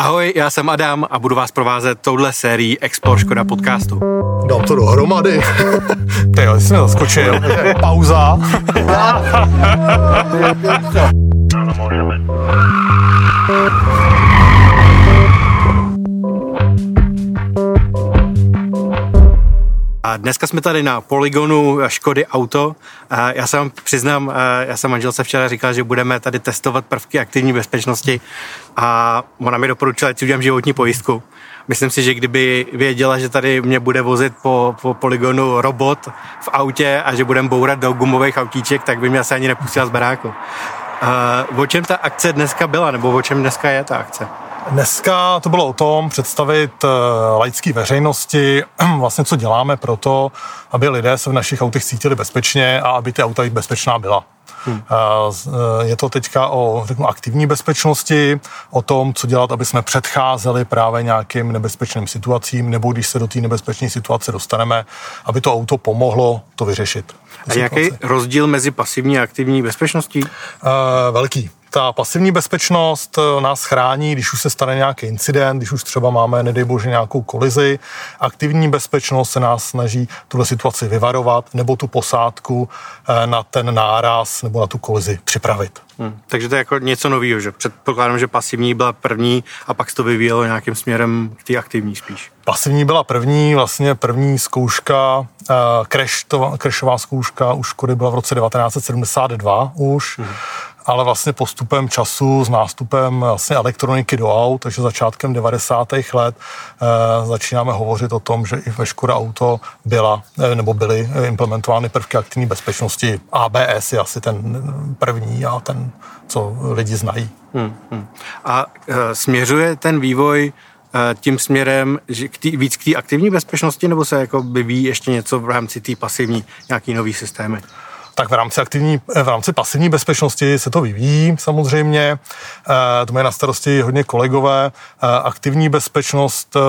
Ahoj, já jsem Adam a budu vás provázet touhle sérií Explore Škoda podcastu. Dám to dohromady. Ty jo, jsi mě zaskočil. Pauza. A dneska jsme tady na poligonu Škody Auto. Já se vám přiznám, já jsem manželce včera říkal, že budeme tady testovat prvky aktivní bezpečnosti a ona mi doporučila, že udělám životní pojistku. Myslím si, že kdyby věděla, že tady mě bude vozit po, po poligonu robot v autě a že budeme bourat do gumových autíček, tak by mě asi ani nepustila z baráku. O čem ta akce dneska byla, nebo o čem dneska je ta akce? Dneska to bylo o tom představit eh, laické veřejnosti, vlastně co děláme pro to, aby lidé se v našich autech cítili bezpečně a aby ty auta bezpečná byla. Hmm. Je to teďka o řeknu, aktivní bezpečnosti, o tom, co dělat, aby jsme předcházeli právě nějakým nebezpečným situacím, nebo když se do té nebezpečné situace dostaneme, aby to auto pomohlo to vyřešit. A jaký rozdíl mezi pasivní a aktivní bezpečností? Velký ta pasivní bezpečnost eh, nás chrání, když už se stane nějaký incident, když už třeba máme, nedej bože, nějakou kolizi. Aktivní bezpečnost se nás snaží tuhle situaci vyvarovat nebo tu posádku eh, na ten náraz nebo na tu kolizi připravit. Hmm. Takže to je jako něco nového, že předpokládám, že pasivní byla první a pak se to vyvíjelo nějakým směrem k té aktivní spíš. Pasivní byla první, vlastně první zkouška, uh, crash, to, crashová zkouška už Škody byla v roce 1972 už. Hmm ale vlastně postupem času s nástupem vlastně elektroniky do aut, takže začátkem 90. let e, začínáme hovořit o tom, že i ve Škoda Auto byla, e, nebo byly implementovány prvky aktivní bezpečnosti. ABS je asi ten první a ten, co lidi znají. Hmm, hmm. A e, směřuje ten vývoj tím směrem, že k tý, víc k té aktivní bezpečnosti, nebo se jako vyvíjí ještě něco v rámci té pasivní, nějaký nový systémy? Tak v rámci, aktivní, v rámci pasivní bezpečnosti se to vyvíjí samozřejmě. Eh, to mají na starosti hodně kolegové. Eh, aktivní bezpečnost, eh,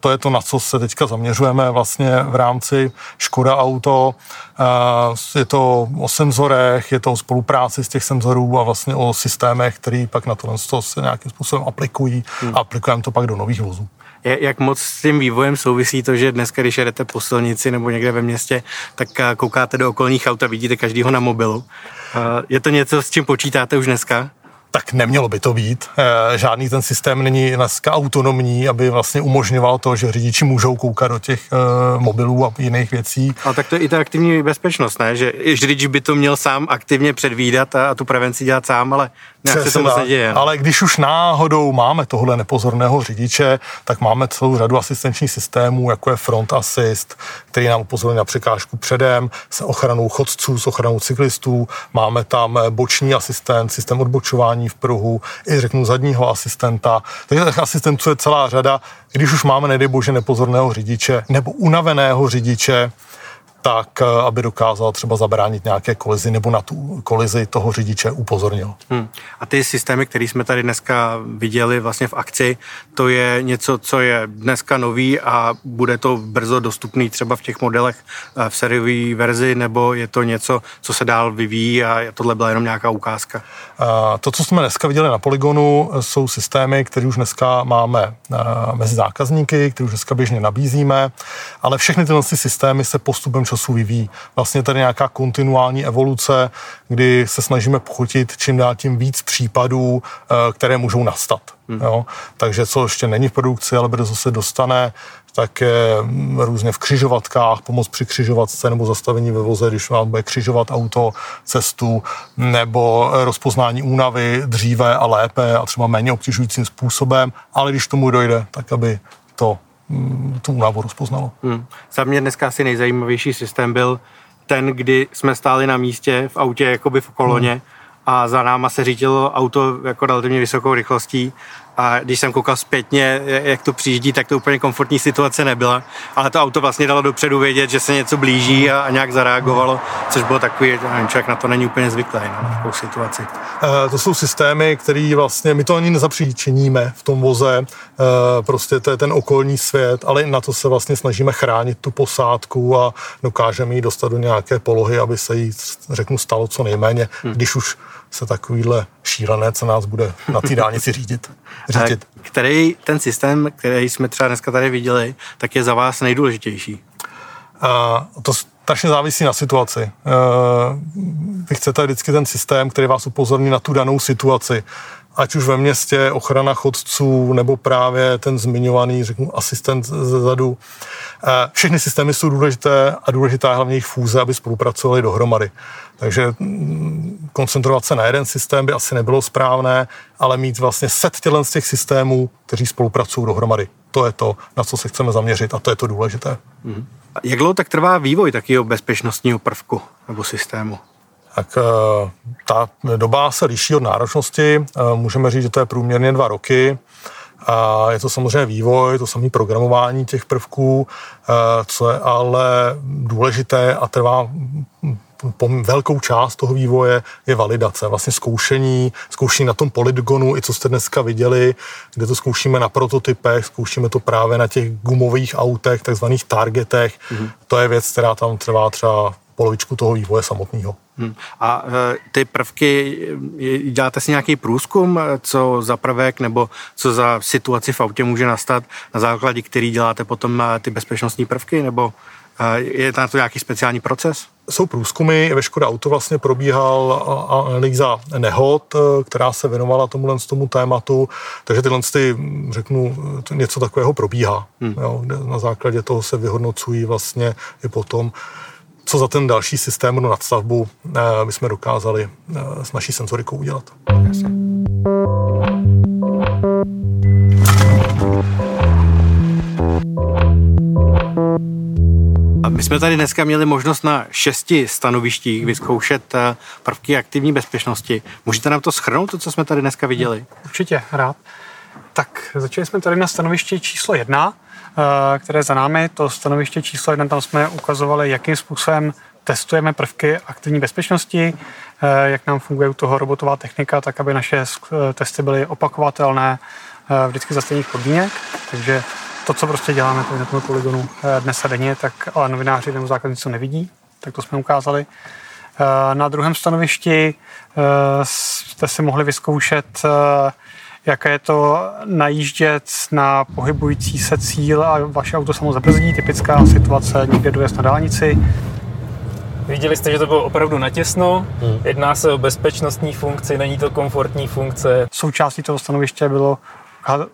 to je to, na co se teďka zaměřujeme vlastně v rámci Škoda Auto. Je to o senzorech, je to o spolupráci z těch senzorů a vlastně o systémech, který pak na to se nějakým způsobem aplikují a aplikujeme to pak do nových vozů jak moc s tím vývojem souvisí to, že dneska, když jedete po silnici nebo někde ve městě, tak eh, koukáte do okolních aut a vidíte každýho na mobilu. Eh, je to něco, s čím počítáte už dneska? tak nemělo by to být. Eh, žádný ten systém není dneska autonomní, aby vlastně umožňoval to, že řidiči můžou koukat do těch mobilů a jiných věcí. Ale tak to je i ta aktivní bezpečnost, ne? Že řidič by to měl sám aktivně předvídat a, a tu prevenci dělat sám, ale nějak se to moc neděje. Ale když už náhodou máme tohle nepozorného řidiče, tak máme celou řadu asistenčních systémů, jako je Front Assist, který nám upozorní na překážku předem, s ochranou chodců, s ochranou cyklistů. Máme tam boční asistent, systém odbočování v pruhu, i řeknu zadního asistenta. Takže těch asistentů je celá řada. Když už máme, nedej bože, nepozorného řidiče nebo unaveného řidiče, tak eh, aby dokázal třeba zabránit nějaké kolizi nebo na tu kolizi toho řidiče upozornil. Hmm. A ty systémy, které jsme tady dneska viděli vlastně v akci, to je něco, co je dneska nový a bude to brzo dostupný třeba v těch modelech eh, v sériové verzi, nebo je to něco, co se dál vyvíjí a tohle byla jenom nějaká ukázka? A to, co jsme dneska viděli na Polygonu, jsou systémy, které už dneska máme eh, mezi zákazníky, které už dneska běžně nabízíme, ale všechny tyhle systémy se postupem času vyvíjí. Vlastně tady nějaká kontinuální evoluce, kdy se snažíme pochotit čím dál tím víc případů, eh, které můžou nastat. Hmm. Jo? Takže co ještě není v produkci, ale brzo se dostane, tak je mm, různě v křižovatkách, pomoc při křižovatce nebo zastavení ve voze, když vám bude křižovat auto, cestu, nebo rozpoznání únavy dříve a lépe a třeba méně obtěžujícím způsobem, ale když tomu dojde, tak aby to tu únavu rozpoznalo. Hmm. Za mě dneska asi nejzajímavější systém byl ten, kdy jsme stáli na místě v autě, jakoby v koloně hmm. a za náma se řídilo auto jako relativně vysokou rychlostí a když jsem koukal zpětně, jak to přijíždí, tak to úplně komfortní situace nebyla. Ale to auto vlastně dalo dopředu vědět, že se něco blíží a, a nějak zareagovalo, což bylo takový, nevím, člověk na to není úplně zvyklý, no, na takovou situaci. E, to jsou systémy, které vlastně, my to ani nezapříčiníme v tom voze, e, prostě to je ten okolní svět, ale na to se vlastně snažíme chránit tu posádku a dokážeme ji dostat do nějaké polohy, aby se jí, řeknu, stalo co nejméně, hmm. když už se takovýhle šílenec nás bude na té dálnici řídit. řídit. Který ten systém, který jsme třeba dneska tady viděli, tak je za vás nejdůležitější? A to strašně závisí na situaci. Vy chcete vždycky ten systém, který vás upozorní na tu danou situaci ať už ve městě ochrana chodců nebo právě ten zmiňovaný, řeknu, asistent zezadu. Eh, všechny systémy jsou důležité a důležitá je hlavně jejich fůze, aby spolupracovali dohromady. Takže mm, koncentrovat se na jeden systém by asi nebylo správné, ale mít vlastně set tělen z těch systémů, kteří spolupracují dohromady. To je to, na co se chceme zaměřit a to je to důležité. Mm. Jak dlouho tak trvá vývoj takového bezpečnostního prvku nebo systému? Tak eh, ta doba se liší od náročnosti. Eh, můžeme říct, že to je průměrně dva roky. A je to samozřejmě vývoj, to samé programování těch prvků, eh, co je ale důležité a trvá po velkou část toho vývoje je validace, vlastně zkoušení, zkoušení na tom polygonu, i co jste dneska viděli, kde to zkoušíme na prototypech, zkoušíme to právě na těch gumových autech, takzvaných targetech. Mm-hmm. To je věc, která tam trvá třeba polovičku toho vývoje samotného. Hmm. A e, ty prvky, děláte si nějaký průzkum, e, co za prvek nebo co za situaci v autě může nastat, na základě který děláte potom e, ty bezpečnostní prvky, nebo je na to nějaký speciální proces? Jsou průzkumy, ve Škoda Auto vlastně probíhal analýza nehod, která se věnovala tomuhle tomu tématu, takže tyhle, ty, řeknu, něco takového probíhá. Hmm. Jo, na základě toho se vyhodnocují vlastně i potom co za ten další systém no nadstavbu eh, my jsme dokázali eh, s naší senzorikou udělat. Jasně. My jsme tady dneska měli možnost na šesti stanovištích vyzkoušet eh, prvky aktivní bezpečnosti. Můžete nám to schrnout, to, co jsme tady dneska viděli? Určitě, rád. Tak začali jsme tady na stanovišti číslo jedna, které za námi. To stanoviště číslo jedna, tam jsme ukazovali, jakým způsobem testujeme prvky aktivní bezpečnosti, eh, jak nám funguje u toho robotová technika, tak aby naše eh, testy byly opakovatelné vždycky za stejných podmínek. Takže to, co prostě děláme tady na tom poligonu dnes a denně, tak ale novináři nebo zákazníci nevidí, tak to jsme ukázali. Na druhém stanovišti jste si mohli vyzkoušet jaké je to najíždět na pohybující se cíl a vaše auto samo zabrzdí, typická situace někde dojezd na dálnici. Viděli jste, že to bylo opravdu natěsno, hmm. jedná se o bezpečnostní funkci, není to komfortní funkce. Součástí toho stanoviště bylo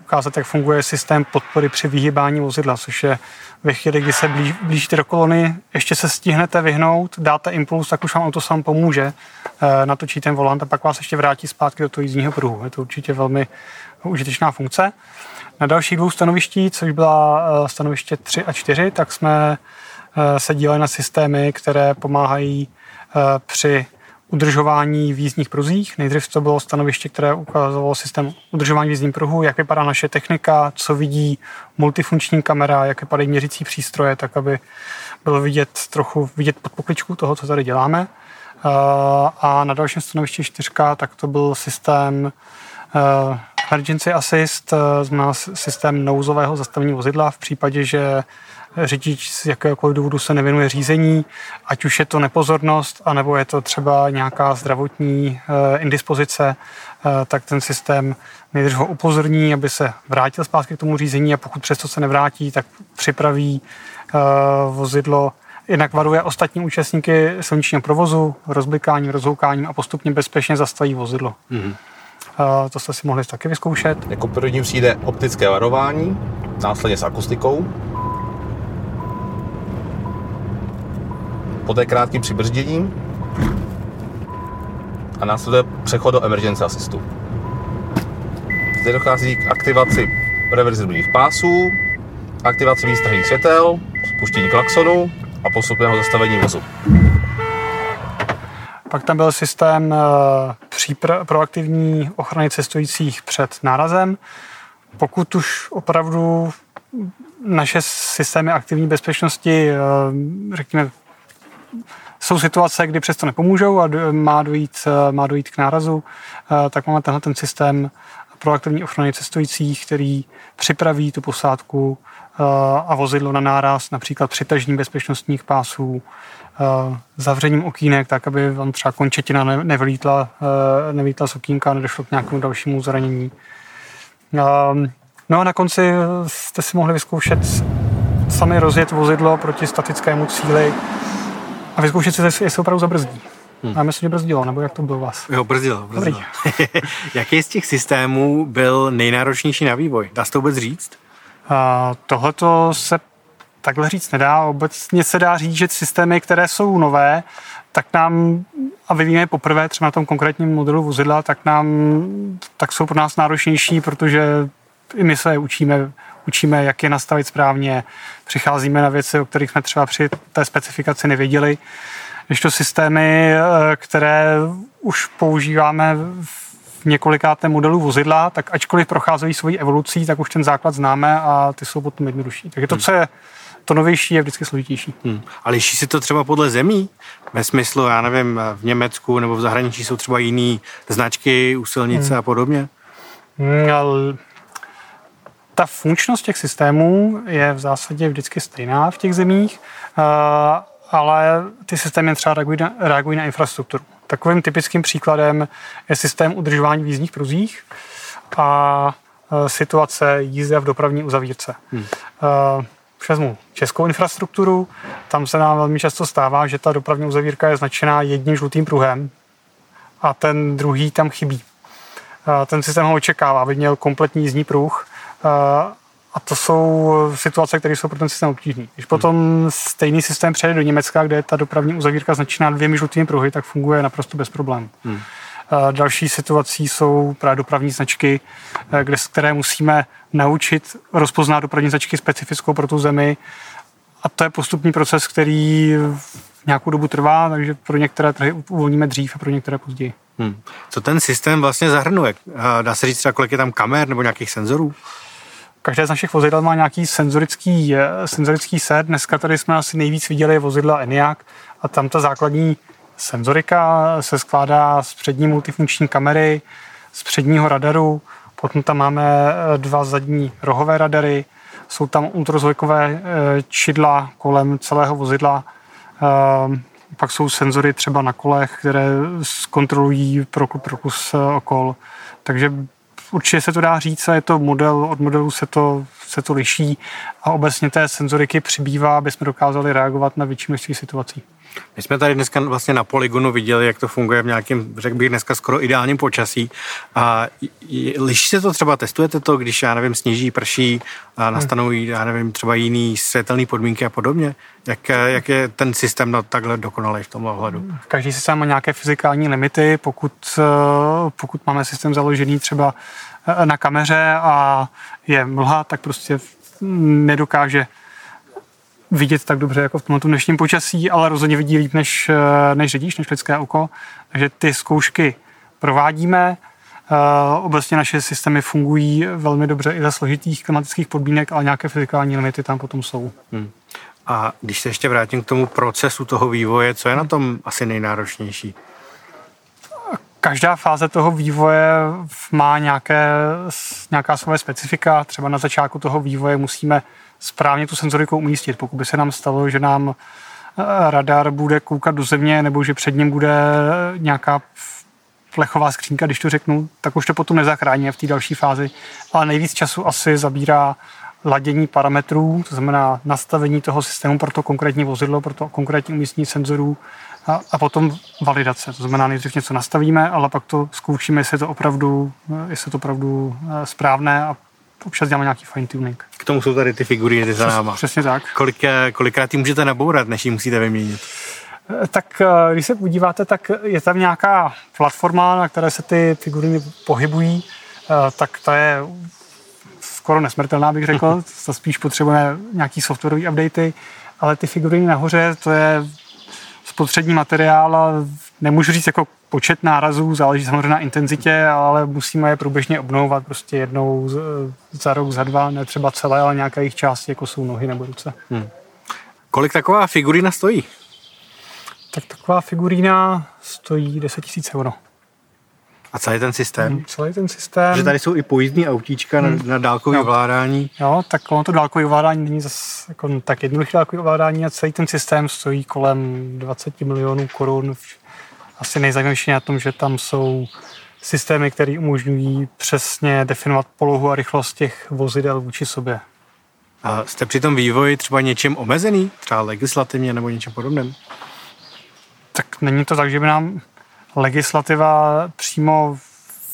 ukázat, jak funguje systém podpory při vyhýbání vozidla, což je ve chvíli, kdy se blíž, blížíte do kolony, ještě se stihnete vyhnout, dáte impuls, tak už vám auto sám pomůže, e, natočí ten volant a pak vás ještě vrátí zpátky do toho jízdního pruhu. Je to určitě velmi užitečná funkce. Na dalších dvou stanovištích, což byla eh, stanoviště 3 a 4, tak jsme eh, se dívali na systémy, které pomáhají při udržování v jízdních pruzích. Nejdřív to bylo stanoviště, které ukazovalo systém udržování v jízdním pruhu, jak vypadá naše technika, co vidí multifunkční kamera, jak vypadají měřící přístroje, tak aby bylo vidět trochu vidět pod pokličku toho, co tady děláme. A na dalším stanovišti čtyřka, tak to byl systém Emergency Assist, znamená systém nouzového zastavení vozidla v případě, že řidič z jakéhokoliv důvodu se nevěnuje řízení, ať už je to nepozornost, anebo je to třeba nějaká zdravotní eh, indispozice, eh, tak ten systém nejdřív ho upozorní, aby se vrátil zpátky k tomu řízení a pokud přesto se nevrátí, tak připraví eh, vozidlo Jednak varuje ostatní účastníky silničního provozu, rozblikáním, rozhoukáním a postupně bezpečně zastaví vozidlo. Mm-hmm. To jste si mohli taky vyzkoušet. Jako první přijde optické varování, následně s akustikou, poté krátkým přibrzděním a následuje přechod do emergency assistu. Zde dochází k aktivaci reverzibilních pásů, aktivaci výstrahých světel, spuštění klaxonu a postupného zastavení vozu. Pak tam byl systém eh, proaktivní ochrany cestujících před nárazem. Pokud už opravdu naše systémy aktivní bezpečnosti, eh, řekněme, jsou situace, kdy přesto nepomůžou a má dojít, má dojít k nárazu, eh, tak máme tenhle ten systém proaktivní ochrany cestujících, který připraví tu posádku eh, a vozidlo na náraz, například přitažení bezpečnostních pásů, eh, zavřením okýnek, tak aby vám třeba končetina nevylítla, nevylítla z okýnka, nedošlo k nějakému dalšímu zranění. No a na konci jste si mohli vyzkoušet sami rozjet vozidlo proti statickému cíli a vyzkoušet si, jestli opravdu zabrzdí. Hmm. A myslím, že brzdilo, nebo jak to bylo u vás? Jo, brzdilo. brzdilo. Jaký z těch systémů byl nejnáročnější na vývoj? Dá se to vůbec říct? Uh, tohleto se takhle říct nedá. Obecně se dá říct, že systémy, které jsou nové, tak nám, a vyvíjíme poprvé třeba na tom konkrétním modelu vozidla, tak nám, tak jsou pro nás náročnější, protože i my se učíme, učíme, jak je nastavit správně, přicházíme na věci, o kterých jsme třeba při té specifikaci nevěděli. Když to systémy, eh, které už používáme v několikátém modelu vozidla, tak ačkoliv procházejí svojí evolucí, tak už ten základ známe a ty jsou potom jednodušší. Takže to, hmm. co je to novější, je vždycky složitější. Hmm. A liší se to třeba podle zemí? Ve smyslu, já nevím, v Německu nebo v zahraničí jsou třeba jiné značky u silnice hmm. a podobně? Hmm, ta funkčnost těch systémů je v zásadě vždycky stejná v těch zemích, eh, ale ty systémy třeba reagují na, reagují na infrastrukturu. Takovým typickým příkladem je systém udržování v jízdních pruzích a eh, situace jízdy v dopravní uzavírce. Hmm. Uh, vezmu českou infrastrukturu, tam se nám velmi často stává, že ta dopravní uzavírka je značená jedním žlutým pruhem a ten druhý tam chybí. Ten systém ho očekává, aby měl kompletní jízdní pruh a to jsou situace, které jsou pro ten systém obtížné. Když potom stejný systém přejde do Německa, kde je ta dopravní uzavírka značená dvěmi žlutými pruhy, tak funguje naprosto bez problémů. Hmm. Další situací jsou právě dopravní značky, eh, kde, které musíme naučit rozpoznat dopravní značky specifickou pro tu zemi. A to je postupný proces, který nějakou dobu trvá, takže pro některé trhy uvolníme dřív a pro některé později. Hmm. Co ten systém vlastně zahrnuje? Dá se říct třeba, kolik je tam kamer nebo nějakých senzorů? Každé z našich vozidel má nějaký senzorický, eh, senzorický set. Dneska tady jsme asi nejvíc viděli vozidla ENIAC a tam ta základní senzorika se skládá z přední multifunkční kamery, z předního radaru, potom tam máme eh, dva zadní rohové radary, jsou tam ultrazvukové eh, čidla kolem celého vozidla, pak jsou senzory třeba na kolech, které zkontrolují prokus okol. Takže určitě se to dá říct a je to model, od modelu se to, se to liší a obecně té senzoriky přibývá, aby jsme dokázali reagovat na větší množství situací. My jsme tady dneska vlastně na poligonu viděli, jak to funguje v nějakém, řekl bych dneska skoro ideálním počasí. A liší se to třeba, testujete to, když, já nevím, sněží, prší a nastanou, já nevím, třeba jiný světelné podmínky a podobně? Jak, jak je ten systém na takhle dokonalý v tomhle ohledu? Každý systém má nějaké fyzikální limity. Pokud, pokud máme systém založený třeba na kameře a je mlha, tak prostě nedokáže vidět tak dobře jako v tomto dnešním počasí, ale rozhodně vidí líp než, eh, než řidič, než lidské oko. Takže ty zkoušky provádíme. Uh, obecně naše systémy fungují velmi dobře i za složitých klimatických podmínek, ale nějaké fyzikální limity tam potom jsou. Hmm. A když se ještě vrátím k tomu procesu toho vývoje, co je na tom asi nejnáročnější? Každá fáze toho vývoje má nějaké, nějaká svoje specifika. Třeba na začátku toho vývoje musíme správně tu senzoriku umístit. Pokud by se nám stalo, že nám eh, radar bude koukat do země nebo že před ním bude nějaká plechová skřínka, když to řeknu, tak už to potom nezachrání v té další fázi. Ale nejvíc času asi zabírá ladění parametrů, to znamená nastavení toho systému pro to konkrétní vozidlo, pro to konkrétní umístění senzorů a, a potom validace. To znamená, nejdřív něco nastavíme, ale pak to zkoušíme, jestli je to opravdu, eh, jestli je to opravdu eh, správné a občas děláme nějaký fine tuning. K tomu jsou tady ty figuríny za náma. Přesně tak. Kolik, kolikrát ji můžete nabourat, než ji musíte vyměnit? Eh, tak eh, když se podíváte, tak je tam nějaká platforma, na které se ty figuriny pohybují, eh, tak ta je skoro nesmrtelná, bych řekl. To spíš potřebuje nějaký softwarový updaty, ale ty figuriny nahoře, to je spotřební materiál a nemůžu říct jako počet nárazů, záleží samozřejmě na intenzitě, ale musíme je průběžně obnovovat prostě jednou za rok, za dva, ne třeba celé, ale nějaké jejich části, jako jsou nohy nebo ruce. Hmm. Kolik taková figurína stojí? Tak taková figurína stojí 10 000 euro. A celý ten systém? Hmm, celý ten systém. Že tady jsou i pojízdní autíčka hmm. na, na dálkové Jo. ovládání. Jo, tak ono to dálkové ovládání není zase jako tak jednoduché dálkové ovládání a celý ten systém stojí kolem 20 milionů korun. Asi nejzajímavější na tom, že tam jsou systémy, které umožňují přesně definovat polohu a rychlost těch vozidel vůči sobě. A jste při tom vývoji třeba něčem omezený? Třeba legislativně nebo něčem podobném? Tak není to tak, že by nám legislativa přímo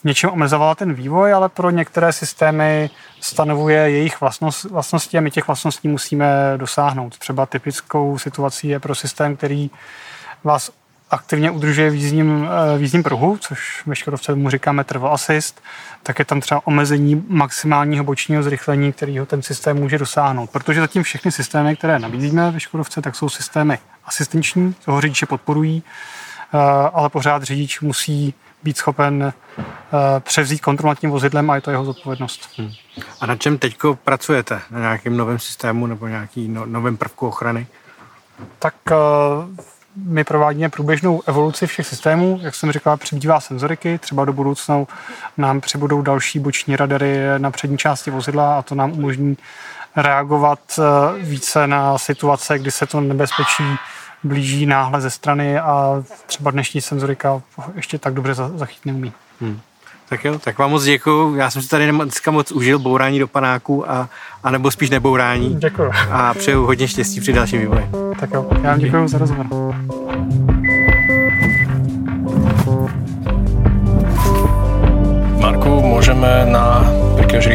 v něčem omezovala ten vývoj, ale pro některé systémy stanovuje jejich vlastnost, vlastnosti a my těch vlastností musíme dosáhnout. Třeba typickou situací je pro systém, který vás aktivně udržuje v jízdním, eh, v jízdním pruhu, což ve Škodovce mu říkáme travel assist, tak je tam třeba omezení maximálního bočního zrychlení, kterého ten systém může dosáhnout. Protože zatím všechny systémy, které nabízíme ve Škodovce, tak jsou systémy asistenční, toho řidiče podporují, eh, ale pořád řidič musí být schopen eh, převzít kontrolu nad tím vozidlem a je to jeho zodpovědnost. Hmm. A na čem teď pracujete? Na nějakém novém systému nebo nějaký no, novém prvku ochrany? Tak my provádíme průběžnou evoluci všech systémů. Jak jsem říkal, přibývá senzoriky, třeba do budoucna nám přibudou další boční radary na přední části vozidla a to nám umožní reagovat eh, více na situace, kdy se to nebezpečí blíží náhle ze strany a třeba dnešní senzorika ještě tak dobře za- zachytit neumí. Hmm. Tak jo, tak vám moc děkuju. Já jsem si tady dneska moc užil bourání do panáků a, a nebo spíš nebourání. Děkuji. A přeju hodně štěstí při dalším vývoji. Tak jo, já vám děkuji za rozhovor. Marku, můžeme na Pekeš